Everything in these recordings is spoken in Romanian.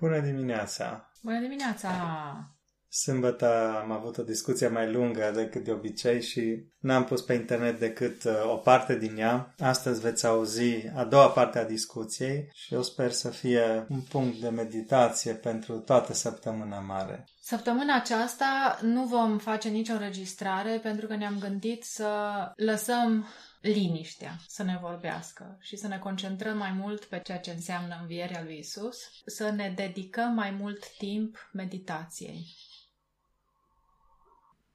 Bună dimineața! Bună dimineața! Sâmbătă am avut o discuție mai lungă decât de obicei și n-am pus pe internet decât uh, o parte din ea. Astăzi veți auzi a doua parte a discuției și eu sper să fie un punct de meditație pentru toată săptămâna mare. Săptămâna aceasta nu vom face nicio înregistrare pentru că ne-am gândit să lăsăm liniștea să ne vorbească și să ne concentrăm mai mult pe ceea ce înseamnă învierea lui Isus, să ne dedicăm mai mult timp meditației.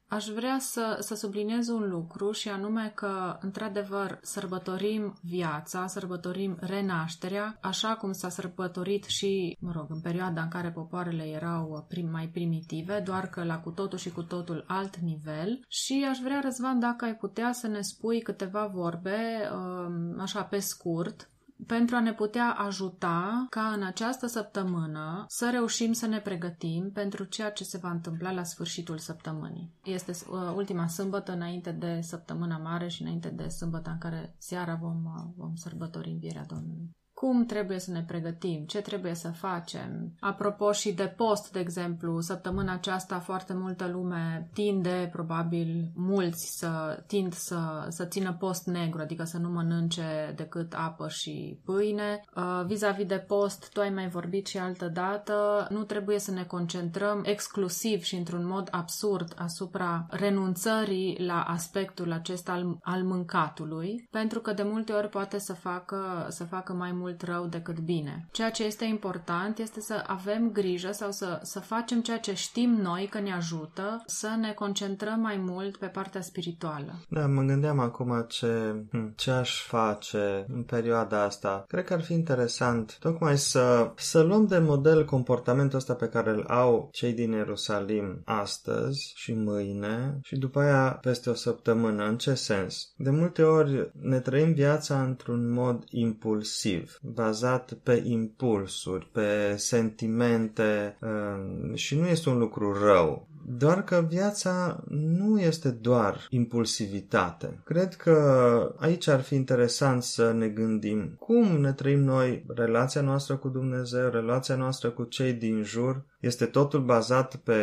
Aș vrea să, să subliniez un lucru și anume că, într-adevăr, sărbătorim viața, sărbătorim renașterea, așa cum s-a sărbătorit și, mă rog, în perioada în care popoarele erau prim, mai primitive, doar că la cu totul și cu totul alt nivel. Și aș vrea, Răzvan, dacă ai putea să ne spui câteva vorbe, um, așa pe scurt, pentru a ne putea ajuta ca în această săptămână să reușim să ne pregătim pentru ceea ce se va întâmpla la sfârșitul săptămânii. Este uh, ultima sâmbătă înainte de săptămâna mare și înainte de sâmbătă în care seara vom, uh, vom sărbători învierea Domnului cum trebuie să ne pregătim, ce trebuie să facem. Apropo și de post, de exemplu, săptămâna aceasta foarte multă lume tinde, probabil mulți să tind să, să țină post negru, adică să nu mănânce decât apă și pâine. Uh, vis-a-vis de post, tu ai mai vorbit și altă dată, nu trebuie să ne concentrăm exclusiv și într-un mod absurd asupra renunțării la aspectul acesta al, al mâncatului, pentru că de multe ori poate să facă, să facă mai mult mult rău decât bine. Ceea ce este important este să avem grijă sau să, să facem ceea ce știm noi că ne ajută să ne concentrăm mai mult pe partea spirituală. Da, mă gândeam acum ce, hm, ce aș face în perioada asta. Cred că ar fi interesant tocmai să, să luăm de model comportamentul ăsta pe care îl au cei din Ierusalim astăzi și mâine și după aia peste o săptămână. În ce sens? De multe ori ne trăim viața într-un mod impulsiv bazat pe impulsuri, pe sentimente uh, și nu este un lucru rău. Doar că viața nu este doar impulsivitate. Cred că aici ar fi interesant să ne gândim cum ne trăim noi relația noastră cu Dumnezeu, relația noastră cu cei din jur. Este totul bazat pe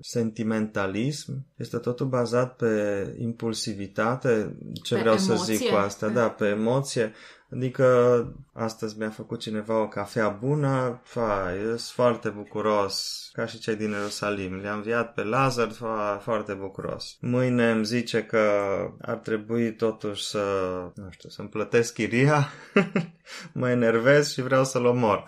sentimentalism? Este totul bazat pe impulsivitate? Ce pe vreau emoție. să zic cu asta? Da, pe emoție. Adică astăzi mi-a făcut cineva o cafea bună, fa, sunt foarte bucuros, ca și cei din Ierusalim. Le-am înviat pe Lazar, fa, foarte bucuros. Mâine îmi zice că ar trebui totuși să, nu știu, să-mi plătesc chiria, mă enervez și vreau să-l omor.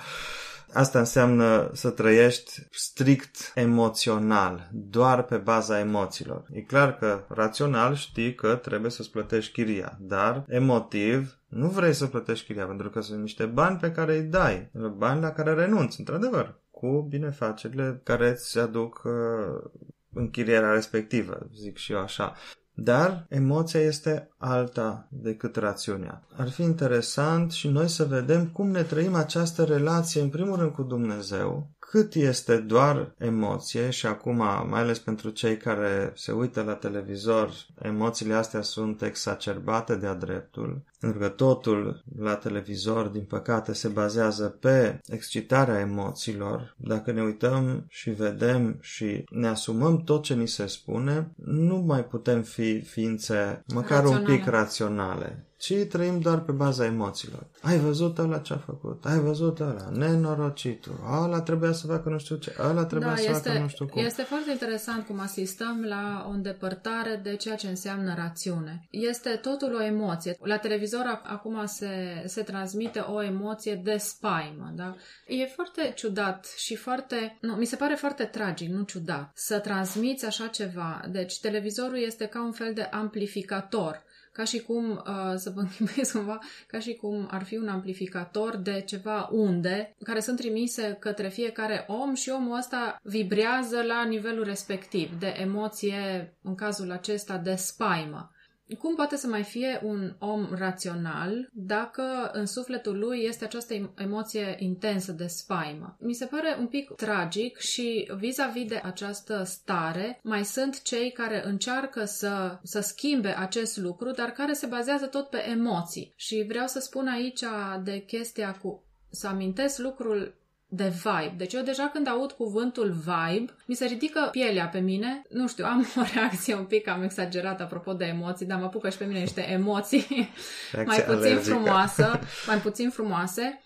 Asta înseamnă să trăiești strict emoțional, doar pe baza emoțiilor. E clar că rațional știi că trebuie să-ți plătești chiria, dar emotiv nu vrei să plătești chiria pentru că sunt niște bani pe care îi dai, bani la care renunți, într-adevăr, cu binefacerile care îți aduc uh, închirierea respectivă, zic și eu așa. Dar emoția este alta decât rațiunea. Ar fi interesant și noi să vedem cum ne trăim această relație, în primul rând, cu Dumnezeu, cât este doar emoție și acum, mai ales pentru cei care se uită la televizor, emoțiile astea sunt exacerbate de-a dreptul, pentru că totul la televizor, din păcate, se bazează pe excitarea emoțiilor. Dacă ne uităm și vedem și ne asumăm tot ce ni se spune, nu mai putem fi ființe măcar raționale. un pic raționale ci trăim doar pe baza emoțiilor. Ai văzut ăla ce a făcut, ai văzut ăla, nenorocitul, ăla trebuia să facă nu știu ce, ăla trebuia da, să este, facă nu știu cum. Este foarte interesant cum asistăm la o îndepărtare de ceea ce înseamnă rațiune. Este totul o emoție. La televizor acum se, se transmite o emoție de spaimă, da? E foarte ciudat și foarte, nu, mi se pare foarte tragic, nu ciudat, să transmiți așa ceva. Deci televizorul este ca un fel de amplificator ca și cum, uh, să vă închipuiesc cumva, ca și cum ar fi un amplificator de ceva unde care sunt trimise către fiecare om și omul ăsta vibrează la nivelul respectiv de emoție, în cazul acesta de spaimă. Cum poate să mai fie un om rațional dacă în sufletul lui este această emoție intensă de spaimă? Mi se pare un pic tragic și vis-a-vis de această stare mai sunt cei care încearcă să, să schimbe acest lucru, dar care se bazează tot pe emoții. Și vreau să spun aici de chestia cu să amintesc lucrul de vibe. Deci eu deja când aud cuvântul vibe, mi se ridică pielea pe mine. Nu știu, am o reacție un pic, am exagerat apropo de emoții, dar mă apucă și pe mine niște emoții mai puțin alergică. frumoasă, mai puțin frumoase,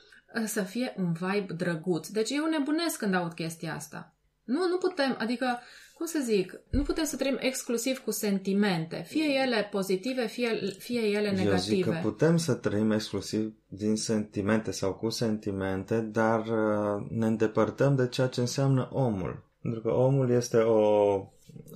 să fie un vibe drăguț. Deci eu nebunesc când aud chestia asta. Nu, nu putem, adică cum să zic, nu putem să trăim exclusiv cu sentimente, fie ele pozitive, fie, fie ele negative. Eu zic că putem să trăim exclusiv din sentimente sau cu sentimente, dar uh, ne îndepărtăm de ceea ce înseamnă omul. Pentru că omul este o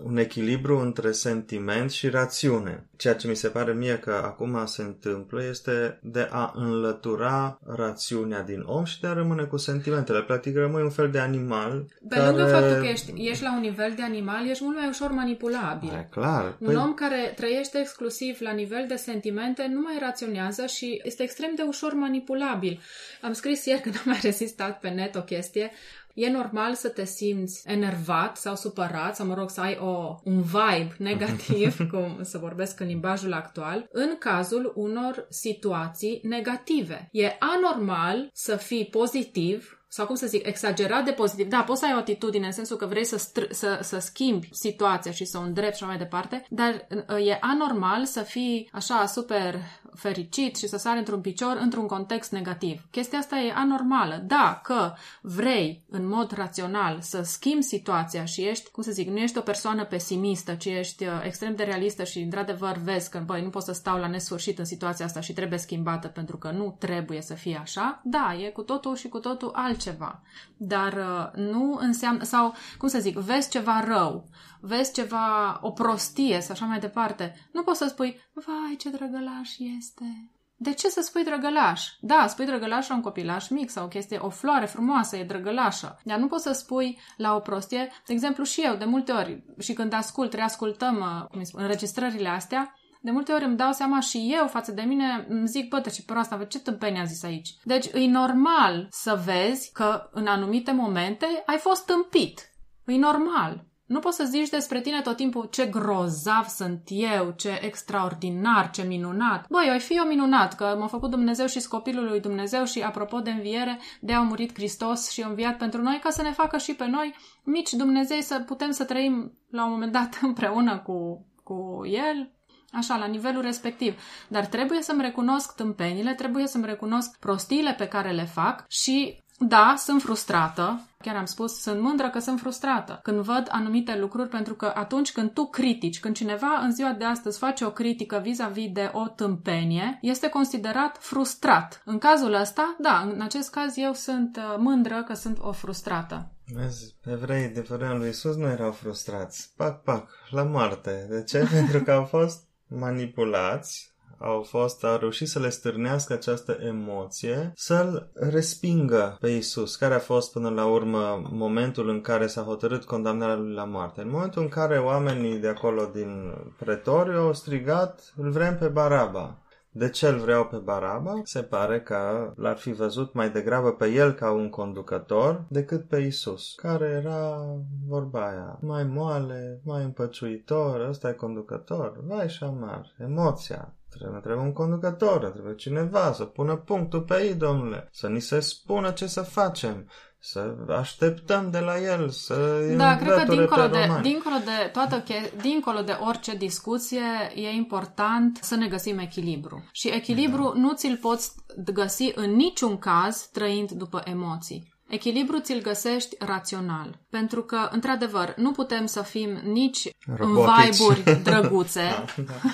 un echilibru între sentiment și rațiune. Ceea ce mi se pare mie că acum se întâmplă este de a înlătura rațiunea din om și de a rămâne cu sentimentele. Practic rămâi un fel de animal Pe care... lângă faptul că ești, ești la un nivel de animal, ești mult mai ușor manipulabil. E clar. Un păi... om care trăiește exclusiv la nivel de sentimente nu mai raționează și este extrem de ușor manipulabil. Am scris ieri când am mai rezistat pe net o chestie E normal să te simți enervat sau supărat sau, mă rog, să ai o, un vibe negativ, cum să vorbesc în limbajul actual, în cazul unor situații negative. E anormal să fii pozitiv sau cum să zic, exagerat de pozitiv. Da, poți să ai o atitudine în sensul că vrei să, str- să, să schimbi situația și să o îndrepti și mai departe, dar uh, e anormal să fii așa super fericit și să sari într-un picior într-un context negativ. Chestia asta e anormală. Da, că vrei în mod rațional să schimbi situația și ești, cum să zic, nu ești o persoană pesimistă, ci ești uh, extrem de realistă și într-adevăr vezi că, băi, nu pot să stau la nesfârșit în situația asta și trebuie schimbată pentru că nu trebuie să fie așa, da, e cu totul și cu totul altceva. Dar uh, nu înseamnă, sau, cum să zic, vezi ceva rău, vezi ceva, o prostie sau așa mai departe, nu poți să spui, vai, ce drăgălaș este. De ce să spui drăgălaș? Da, spui drăgălaș la un copilaș mic sau o chestie, o floare frumoasă, e drăgălașă. Dar nu poți să spui la o prostie, de exemplu și eu, de multe ori, și când ascult, reascultăm uh, cum spun, înregistrările astea, de multe ori îmi dau seama și eu față de mine îmi zic, bă, ce proastă, ce tâmpenie a zis aici? Deci e normal să vezi că în anumite momente ai fost tâmpit. E normal. Nu poți să zici despre tine tot timpul ce grozav sunt eu, ce extraordinar, ce minunat. Băi, ai fi eu minunat, că m-a făcut Dumnezeu și copilul lui Dumnezeu și apropo de înviere, de a murit Hristos și a înviat pentru noi ca să ne facă și pe noi mici Dumnezei să putem să trăim la un moment dat împreună cu, cu El, Așa, la nivelul respectiv. Dar trebuie să-mi recunosc tâmpenile, trebuie să-mi recunosc prostiile pe care le fac și da, sunt frustrată, chiar am spus, sunt mândră că sunt frustrată când văd anumite lucruri, pentru că atunci când tu critici, când cineva în ziua de astăzi face o critică vis-a-vis de o tâmpenie, este considerat frustrat. În cazul ăsta, da, în acest caz eu sunt uh, mândră că sunt o frustrată. Vezi, evrei de vremea lui Isus nu erau frustrați. Pac, pac, la moarte. De ce? pentru că au fost manipulați au fost, au reușit să le stârnească această emoție, să-l respingă pe Isus, care a fost până la urmă momentul în care s-a hotărât condamnarea lui la moarte. În momentul în care oamenii de acolo din pretoriu au strigat, îl vrem pe Baraba. De ce îl vreau pe Baraba? Se pare că l-ar fi văzut mai degrabă pe el ca un conducător decât pe Isus, care era vorba aia, mai moale, mai împăciuitor, ăsta e conducător, vai și șamar, emoția, Trebuie, trebuie un conducător, trebuie cineva să pună punctul pe ei, domnule, să ni se spună ce să facem, să așteptăm de la el, să Da, cred că dincolo de, dincolo de toată dincolo de orice discuție, e important să ne găsim echilibru. Și echilibru da. nu ți-l poți găsi în niciun caz trăind după emoții. Echilibru ți-l găsești rațional. Pentru că, într-adevăr, nu putem să fim nici Robotici. în vibe-uri drăguțe, da, da.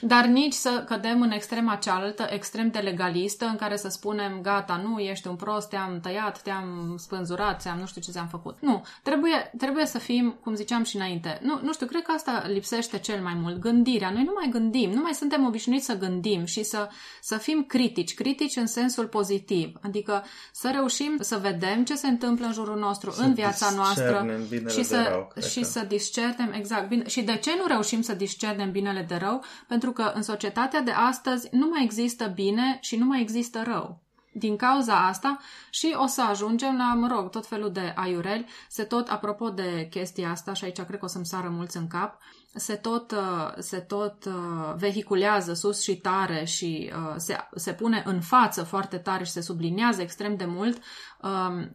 dar nici să cădem în extrema cealaltă, extrem de legalistă, în care să spunem, gata, nu, ești un prost, te-am tăiat, te-am spânzurat, te-am nu știu ce ți-am făcut. Nu, trebuie, trebuie să fim, cum ziceam și înainte, nu, nu știu, cred că asta lipsește cel mai mult, gândirea. Noi nu mai gândim, nu mai suntem obișnuiți să gândim și să, să fim critici, critici în sensul pozitiv, adică să reușim să vedem vedem ce se întâmplă în jurul nostru, să în viața noastră și să, rău, și să discernem, exact, bine, și de ce nu reușim să discernem binele de rău? Pentru că în societatea de astăzi nu mai există bine și nu mai există rău. Din cauza asta și o să ajungem la, mă rog, tot felul de aiureli, se tot, apropo de chestia asta, și aici cred că o să-mi sară mulți în cap, se tot, uh, se tot uh, vehiculează sus și tare și uh, se, se pune în față foarte tare și se subliniază extrem de mult um,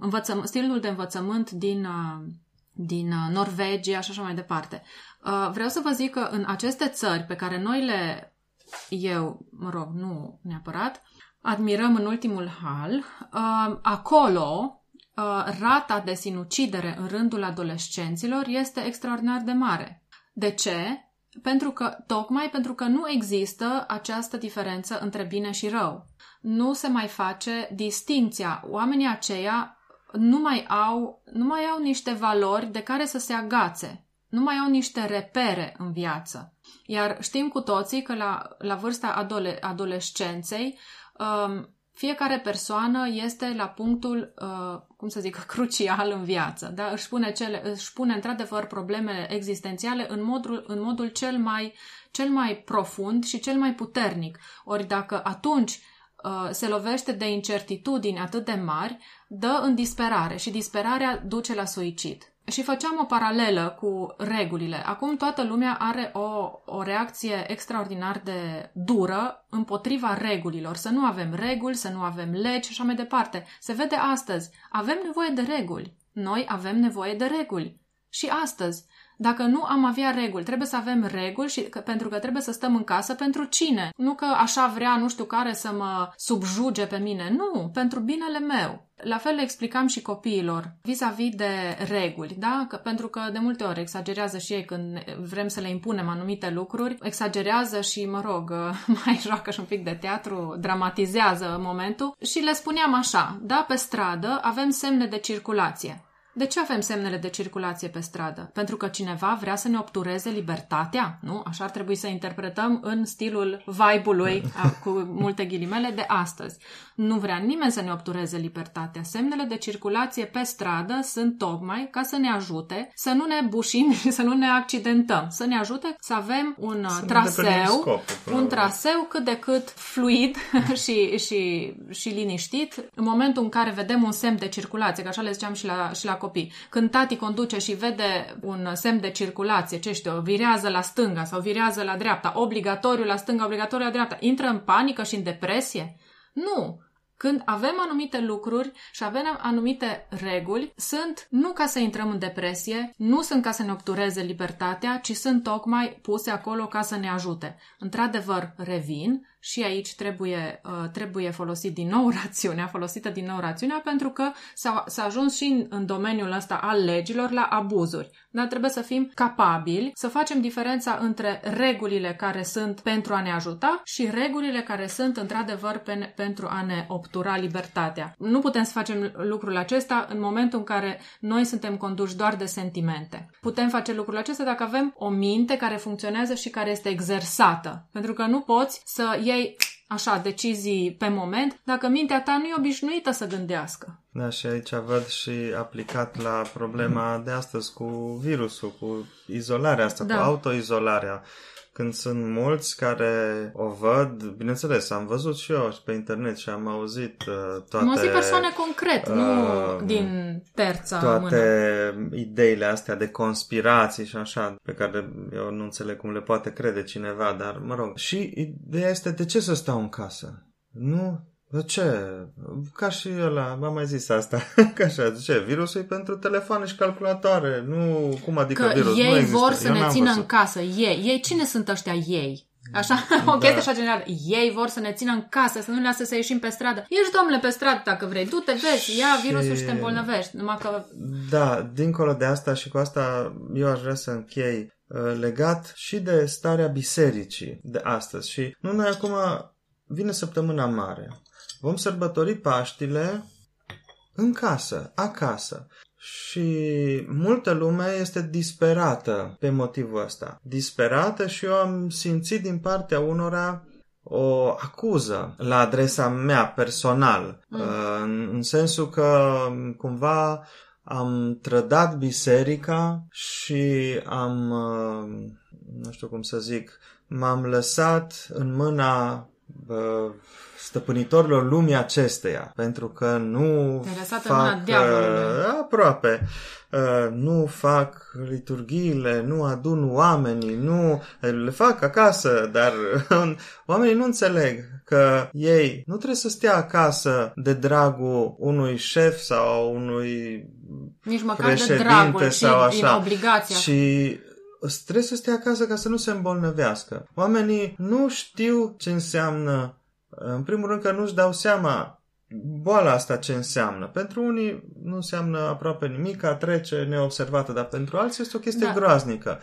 învățăm, stilul de învățământ din, din Norvegia și așa mai departe. Vreau să vă zic că în aceste țări pe care noi le, eu, mă rog, nu neapărat, admirăm în ultimul hal, acolo rata de sinucidere în rândul adolescenților este extraordinar de mare. De ce? Pentru că, tocmai pentru că nu există această diferență între bine și rău. Nu se mai face distinția. Oamenii aceia nu mai au, nu mai au niște valori de care să se agațe. Nu mai au niște repere în viață. Iar știm cu toții că la, la vârsta adole, adolescenței um, fiecare persoană este la punctul, uh, cum să zic, crucial în viață. Da? Își, pune cele, își pune într-adevăr problemele existențiale în modul, în modul cel, mai, cel mai profund și cel mai puternic. Ori dacă atunci uh, se lovește de incertitudini atât de mari, dă în disperare și disperarea duce la suicid. Și făceam o paralelă cu regulile. Acum toată lumea are o, o reacție extraordinar de dură împotriva regulilor. Să nu avem reguli, să nu avem legi și așa mai departe. Se vede astăzi. Avem nevoie de reguli. Noi avem nevoie de reguli. Și astăzi. Dacă nu am avea reguli, trebuie să avem reguli și că, pentru că trebuie să stăm în casă pentru cine? Nu că așa vrea nu știu care să mă subjuge pe mine. Nu, pentru binele meu. La fel le explicam și copiilor vis-a-vis de reguli, da? Că, pentru că de multe ori exagerează și ei când vrem să le impunem anumite lucruri, exagerează și, mă rog, mai joacă și un pic de teatru, dramatizează momentul și le spuneam așa, da, pe stradă avem semne de circulație. De ce avem semnele de circulație pe stradă? Pentru că cineva vrea să ne obtureze libertatea? Nu? Așa ar trebui să interpretăm în stilul vibe-ului, cu multe ghilimele, de astăzi. Nu vrea nimeni să ne obtureze libertatea. Semnele de circulație pe stradă sunt tocmai ca să ne ajute să nu ne bușim și să nu ne accidentăm. Să ne ajute să avem un să traseu, scopul, un traseu cât de cât fluid și, și, și liniștit. În momentul în care vedem un semn de circulație, că așa le ziceam și la, și la copii. Când tati conduce și vede un semn de circulație, ce știu, virează la stânga sau virează la dreapta, obligatoriu la stânga, obligatoriu la dreapta, intră în panică și în depresie? Nu. Când avem anumite lucruri și avem anumite reguli, sunt nu ca să intrăm în depresie, nu sunt ca să ne obtureze libertatea, ci sunt tocmai puse acolo ca să ne ajute. Într-adevăr, revin, și aici trebuie, uh, trebuie folosit din nou rațiunea, folosită din nou rațiunea, pentru că s-a, s-a ajuns și în, în domeniul ăsta al legilor la abuzuri. Dar trebuie să fim capabili să facem diferența între regulile care sunt pentru a ne ajuta și regulile care sunt într-adevăr pe, pentru a ne obtura libertatea. Nu putem să facem lucrul acesta în momentul în care noi suntem conduși doar de sentimente. Putem face lucrul acesta dacă avem o minte care funcționează și care este exersată. Pentru că nu poți să iei așa decizii pe moment dacă mintea ta nu e obișnuită să gândească. Da, și aici văd și aplicat la problema de astăzi cu virusul, cu izolarea asta, da. cu autoizolarea când sunt mulți care o văd, bineînțeles, am văzut și eu pe internet și am auzit uh, toate... Am auzit persoane concret, uh, nu din terța Toate mână. ideile astea de conspirații și așa, pe care eu nu înțeleg cum le poate crede cineva, dar mă rog. Și ideea este de ce să stau în casă? Nu de ce? Ca și ăla, am mai zis asta. Ca așa, ce? Virusul e pentru telefoane și calculatoare. Nu, cum adică că virus? ei nu vor să Eu ne țină văzut. în casă. Ei. Ei, cine sunt ăștia ei? Așa, o chestie da. așa generală. Ei vor să ne țină în casă, să nu ne lasă să ieșim pe stradă. Ești, domnule, pe stradă dacă vrei. Du-te, vezi, ia virusul și te îmbolnăvești. Numai că... Da, dincolo de asta și cu asta eu aș vrea să închei uh, legat și de starea bisericii de astăzi. Și nu noi acum vine săptămâna mare. Vom sărbători Paștile în casă, acasă. Și multă lume este disperată pe motivul ăsta. Disperată și eu am simțit din partea unora o acuză la adresa mea personal, mm. în, în sensul că cumva am trădat biserica și am, nu știu cum să zic, m-am lăsat în mâna uh, stăpânitorilor lumii acesteia, pentru că nu fac uh, aproape uh, nu fac liturghiile, nu adun oamenii, nu le fac acasă, dar oamenii nu înțeleg că ei nu trebuie să stea acasă de dragul unui șef sau unui nici măcar de dragul, sau așa, obligația. Și trebuie să stea acasă ca să nu se îmbolnăvească. Oamenii nu știu ce înseamnă în primul rând că nu-și dau seama boala asta ce înseamnă. Pentru unii nu înseamnă aproape nimic, a trece neobservată, dar pentru alții este o chestie da. groaznică.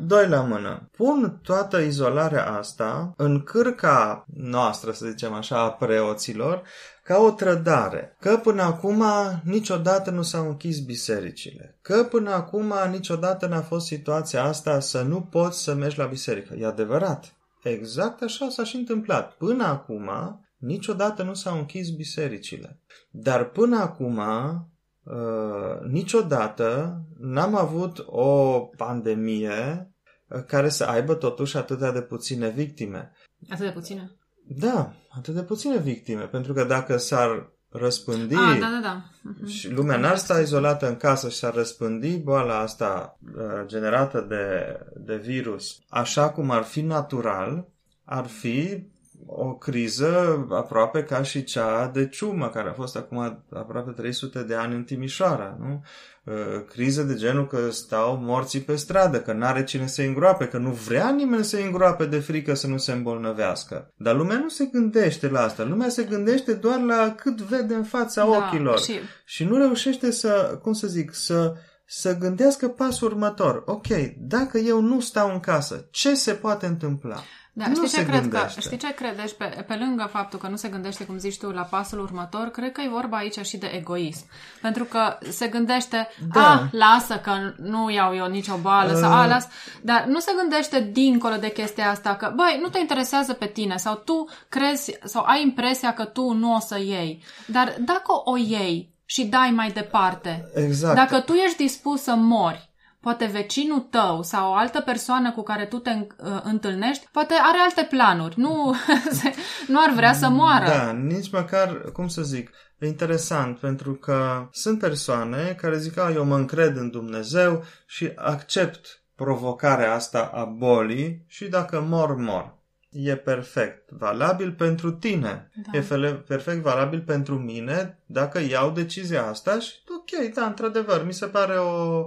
Doi la mână. Pun toată izolarea asta în cârca noastră, să zicem așa, a preoților, ca o trădare. Că până acum niciodată nu s-au închis bisericile. Că până acum niciodată n-a fost situația asta să nu poți să mergi la biserică. E adevărat. Exact așa s-a și întâmplat. Până acum, niciodată nu s-au închis bisericile. Dar până acum, uh, niciodată n-am avut o pandemie uh, care să aibă totuși atâtea de puține victime. Atât de puține? Da, atât de puține victime. Pentru că dacă s-ar răspândi ah, da, da, da. Uh-huh. și lumea n-ar sta izolată în casă și s-ar răspândi boala asta uh, generată de, de virus așa cum ar fi natural, ar fi o criză aproape ca și cea de ciumă, care a fost acum aproape 300 de ani în Timișoara, nu? Uh, criză de genul că stau morții pe stradă, că n-are cine să îngroape, că nu vrea nimeni să îngroape de frică să nu se îmbolnăvească. Dar lumea nu se gândește la asta. Lumea se gândește doar la cât vede în fața da, ochilor. Și... și nu reușește să, cum să zic, să să gândească pasul următor. Ok, dacă eu nu stau în casă, ce se poate întâmpla? Da, nu știi ce cred că, știi ce credești? Pe, pe lângă faptul că nu se gândește, cum zici tu, la pasul următor, cred că e vorba aici și de egoism. Pentru că se gândește, da. a, lasă că nu iau eu nicio bală, uh. sau a, las, dar nu se gândește dincolo de chestia asta, că, băi, nu te interesează pe tine, sau tu crezi, sau ai impresia că tu nu o să iei. Dar dacă o iei și dai mai departe, exact. dacă tu ești dispus să mori, poate vecinul tău sau o altă persoană cu care tu te uh, întâlnești, poate are alte planuri, nu, nu ar vrea să moară. Da, nici măcar, cum să zic, e interesant pentru că sunt persoane care zic, a, eu mă încred în Dumnezeu și accept provocarea asta a bolii și dacă mor, mor. E perfect valabil pentru tine. Da. E perfect valabil pentru mine dacă iau decizia asta și ok, da, într-adevăr, mi se pare o,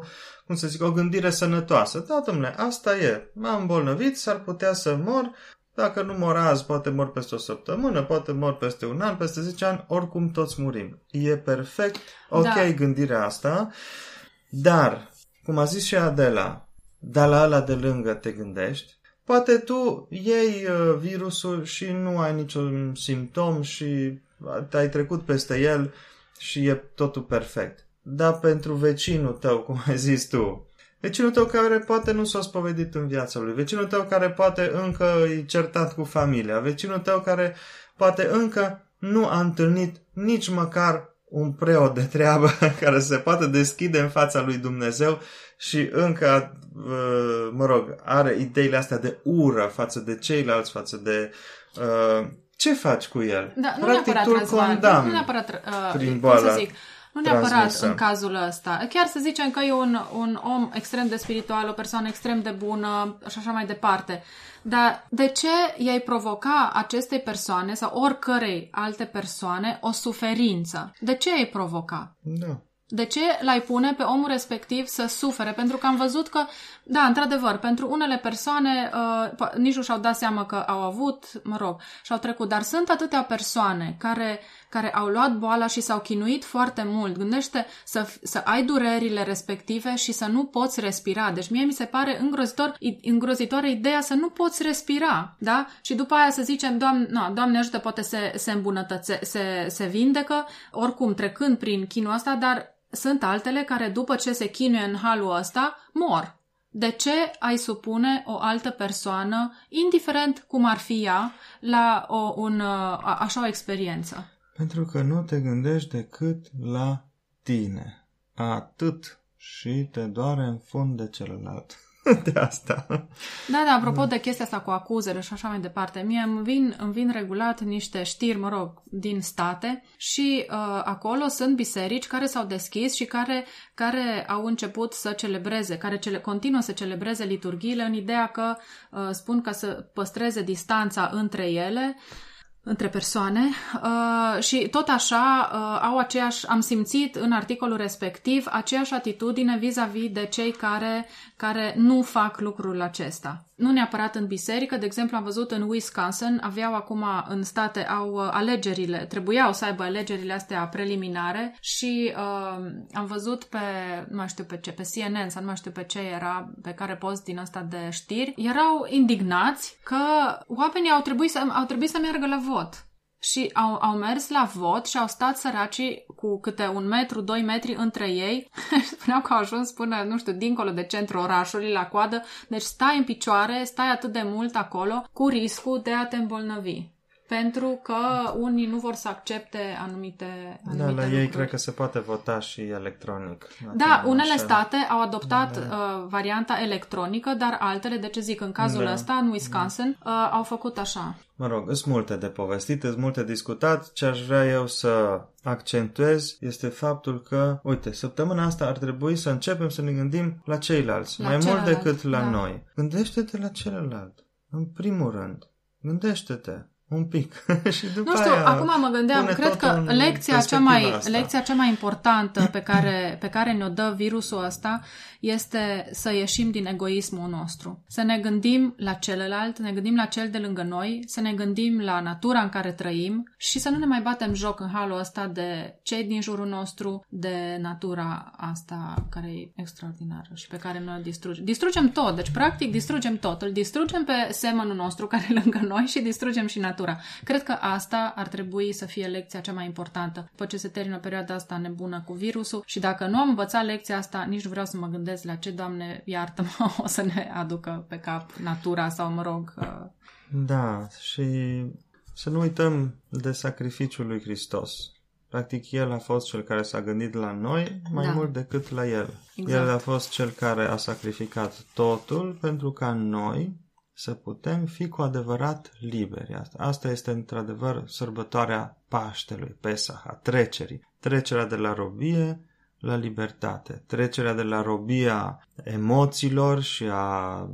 cum să zic, o gândire sănătoasă. Da, domnule, asta e. M-am îmbolnăvit, s-ar putea să mor. Dacă nu mor azi, poate mor peste o săptămână, poate mor peste un an, peste 10 ani, oricum toți murim. E perfect, ok da. gândirea asta, dar, cum a zis și Adela, dar la ăla de lângă te gândești, poate tu iei uh, virusul și nu ai niciun simptom și ai trecut peste el și e totul perfect da pentru vecinul tău, cum ai zis tu. Vecinul tău care poate nu s-a spovedit în viața lui, vecinul tău care poate încă e certat cu familia, vecinul tău care poate încă nu a întâlnit nici măcar un preot de treabă care se poate deschide în fața lui Dumnezeu și încă, uh, mă rog, are ideile astea de ură față de ceilalți, față de... Uh, ce faci cu el? Da, nu Practic, neapărat tu condamn nu neapărat, uh, prin boala. Cum să zic, nu neapărat transmisă. în cazul ăsta. Chiar să zicem că e un, un om extrem de spiritual, o persoană extrem de bună și așa mai departe. Dar de ce i-ai provoca acestei persoane sau oricărei alte persoane o suferință? De ce ai provoca? Da. De ce l-ai pune pe omul respectiv să sufere? Pentru că am văzut că, da, într-adevăr, pentru unele persoane uh, nici nu și-au dat seama că au avut, mă rog, și-au trecut, dar sunt atâtea persoane care, care au luat boala și s-au chinuit foarte mult. Gândește să, să ai durerile respective și să nu poți respira. Deci mie mi se pare îngrozitor, îngrozitoare ideea să nu poți respira, da? Și după aia să zicem, Doamne, no, Doamne ajută, poate se, se îmbunătățe, se, se vindecă, oricum trecând prin chinul ăsta, dar sunt altele care după ce se chinuie în halul ăsta, mor. De ce ai supune o altă persoană, indiferent cum ar fi ea, la o, un, a, așa o experiență? Pentru că nu te gândești decât la tine. Atât. Și te doare în fund de celălalt. de asta. Da, da, apropo de chestia asta cu acuzele și așa mai departe, mie îmi vin, îmi vin regulat niște știri, mă rog, din state și uh, acolo sunt biserici care s-au deschis și care, care au început să celebreze, care cele, continuă să celebreze liturghiile în ideea că uh, spun ca să păstreze distanța între ele între persoane uh, și tot așa uh, au aceeași, am simțit în articolul respectiv aceeași atitudine vis-a-vis de cei care, care nu fac lucrul acesta. Nu neapărat în biserică, de exemplu am văzut în Wisconsin, aveau acum în state, au uh, alegerile, trebuiau să aibă alegerile astea preliminare și uh, am văzut pe, nu mai știu pe ce, pe CNN sau nu mai știu pe ce era, pe care post din asta de știri, erau indignați că oamenii au trebuit să, au trebuit să meargă la vot. Și au, au mers la vot și au stat săracii cu câte un metru, doi metri între ei. Spuneau că au ajuns până, nu știu, dincolo de centrul orașului, la coadă. Deci stai în picioare, stai atât de mult acolo, cu riscul de a te îmbolnăvi pentru că unii nu vor să accepte anumite, anumite Da, la lucruri. ei cred că se poate vota și electronic. Da, Acum, unele așa. state au adoptat Da. uh, varianta electronică, dar altele, de ce zic, în cazul Da. ăsta, în Wisconsin, uh, au făcut așa. Mă rog, sunt multe de povestit, sunt multe discutat. Ce aș vrea eu să accentuez este faptul că, uite, săptămâna asta ar trebui să începem să ne gândim la ceilalți, La mai celălalt, mult decât la da. noi. Gândește-te la celălalt, în primul rând. Gândește-te un pic și după Nu știu, aia acum mă gândeam, pune cred că totul în lecția cea, perspectiva mai, asta. lecția cea mai importantă pe care, pe care ne-o dă virusul ăsta este să ieșim din egoismul nostru. Să ne gândim la celălalt, ne gândim la cel de lângă noi, să ne gândim la natura în care trăim și să nu ne mai batem joc în halul ăsta de cei din jurul nostru, de natura asta care e extraordinară și pe care noi o distrugem. Distrugem tot, deci practic distrugem tot. Îl distrugem pe semănul nostru care e lângă noi și distrugem și natura. Cred că asta ar trebui să fie lecția cea mai importantă. După ce se termină perioada asta nebună cu virusul și dacă nu am învățat lecția asta, nici nu vreau să mă gândesc la ce, Doamne, iartă-mă, o să ne aducă pe cap natura sau, mă rog, uh, Da, și să nu uităm de sacrificiul lui Hristos. Practic, El a fost cel care s-a gândit la noi mai Da. mult decât la El. Exact. El a fost cel care a sacrificat totul pentru ca noi să putem fi cu adevărat liberi. Asta, asta este într-adevăr sărbătoarea Paștelui, Pesach, a trecerii. Trecerea de la robie la libertate. Trecerea de la robia emoțiilor și a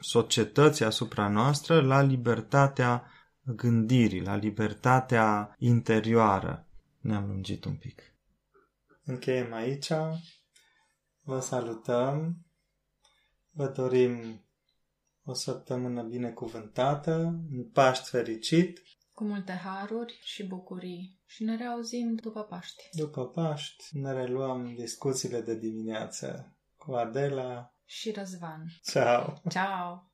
societății asupra noastră la libertatea gândirii, la libertatea interioară. Ne-am lungit un pic. Încheiem aici. Vă salutăm. Vă dorim o săptămână binecuvântată, un Paști fericit. cu multe haruri și bucurii. Și ne reauzim după Paști. După Paști ne reluăm discuțiile de dimineață cu Adela. Și Răzvan. Ciao! Ciao!